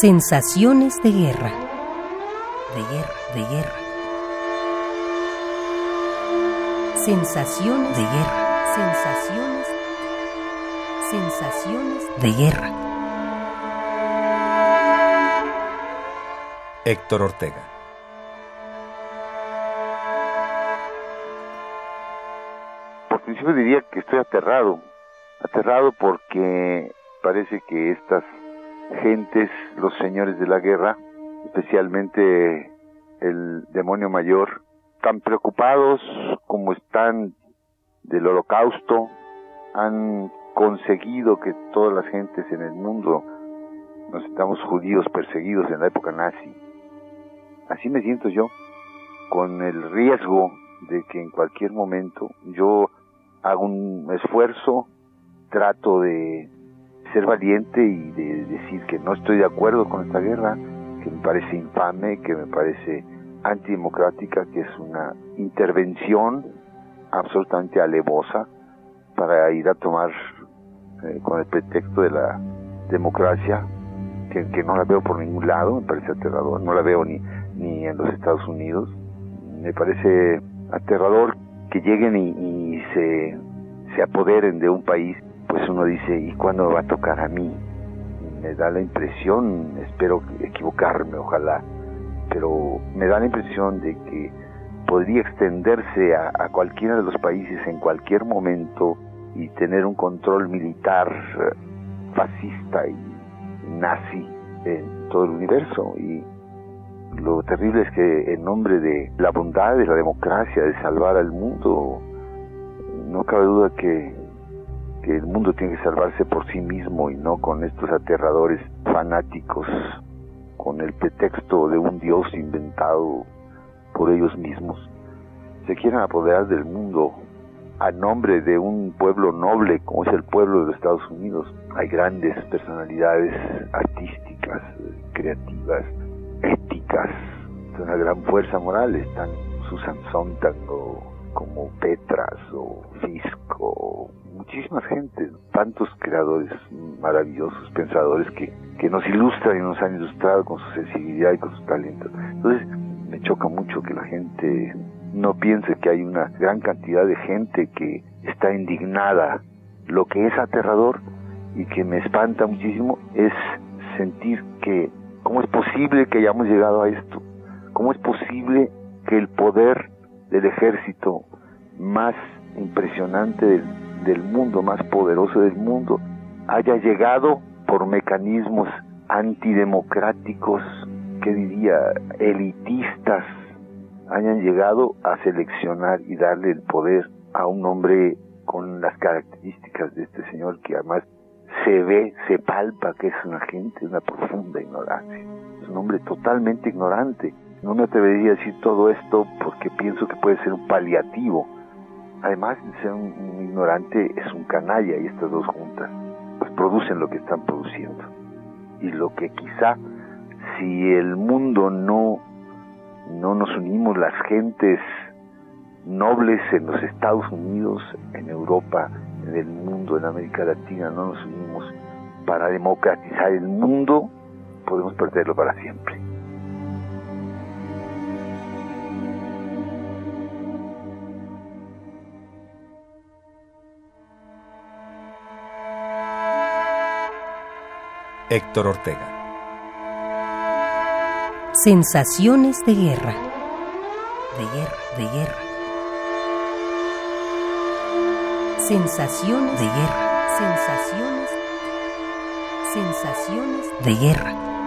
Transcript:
Sensaciones de guerra. De guerra, de guerra. Sensaciones de guerra. Sensaciones. Sensaciones de guerra. Héctor Ortega. Por principio diría que estoy aterrado, aterrado porque parece que estas gentes, los señores de la guerra, especialmente el demonio mayor, tan preocupados como están del holocausto, han conseguido que todas las gentes en el mundo nos estamos judíos perseguidos en la época nazi. Así me siento yo, con el riesgo de que en cualquier momento yo hago un esfuerzo, trato de ser valiente y de decir que no estoy de acuerdo con esta guerra, que me parece infame, que me parece antidemocrática, que es una intervención absolutamente alevosa para ir a tomar eh, con el pretexto de la democracia, que, no la veo por ningún lado, me parece aterrador, no la veo ni, ni en los Estados Unidos, me parece aterrador que lleguen y, y se, se apoderen de un país pues uno dice, ¿y cuándo me va a tocar a mí? Me da la impresión, espero equivocarme, ojalá, pero me da la impresión de que podría extenderse a, a cualquiera de los países en cualquier momento y tener un control militar fascista y nazi en todo el universo. Y lo terrible es que en nombre de la bondad, de la democracia, de salvar al mundo, no cabe duda que que el mundo tiene que salvarse por sí mismo y no con estos aterradores fanáticos, con el pretexto de un Dios inventado por ellos mismos. Se quieren apoderar del mundo a nombre de un pueblo noble como es el pueblo de los Estados Unidos. Hay grandes personalidades artísticas, creativas, éticas, de una gran fuerza moral. Están Susan Sontag o como Petras o Fisco, muchísimas gentes, tantos creadores maravillosos, pensadores que, que nos ilustran y nos han ilustrado con su sensibilidad y con su talento. Entonces, me choca mucho que la gente no piense que hay una gran cantidad de gente que está indignada. Lo que es aterrador y que me espanta muchísimo es sentir que, ¿cómo es posible que hayamos llegado a esto? ¿Cómo es posible que el poder del ejército más impresionante del, del, mundo, más poderoso del mundo, haya llegado por mecanismos antidemocráticos, que diría, elitistas, hayan llegado a seleccionar y darle el poder a un hombre con las características de este señor que además se ve, se palpa que es una gente, una profunda ignorancia. Es un hombre totalmente ignorante. No me atrevería a decir todo esto porque pienso que puede ser un paliativo. Además de ser un, un ignorante, es un canalla y estas dos juntas pues producen lo que están produciendo. Y lo que quizá si el mundo no, no nos unimos, las gentes nobles en los Estados Unidos, en Europa, en el mundo, en América Latina, no nos unimos para democratizar el mundo, podemos perderlo para siempre. Héctor Ortega. Sensaciones de guerra. De guerra, de guerra. Sensaciones de guerra. Sensaciones. Sensaciones de guerra.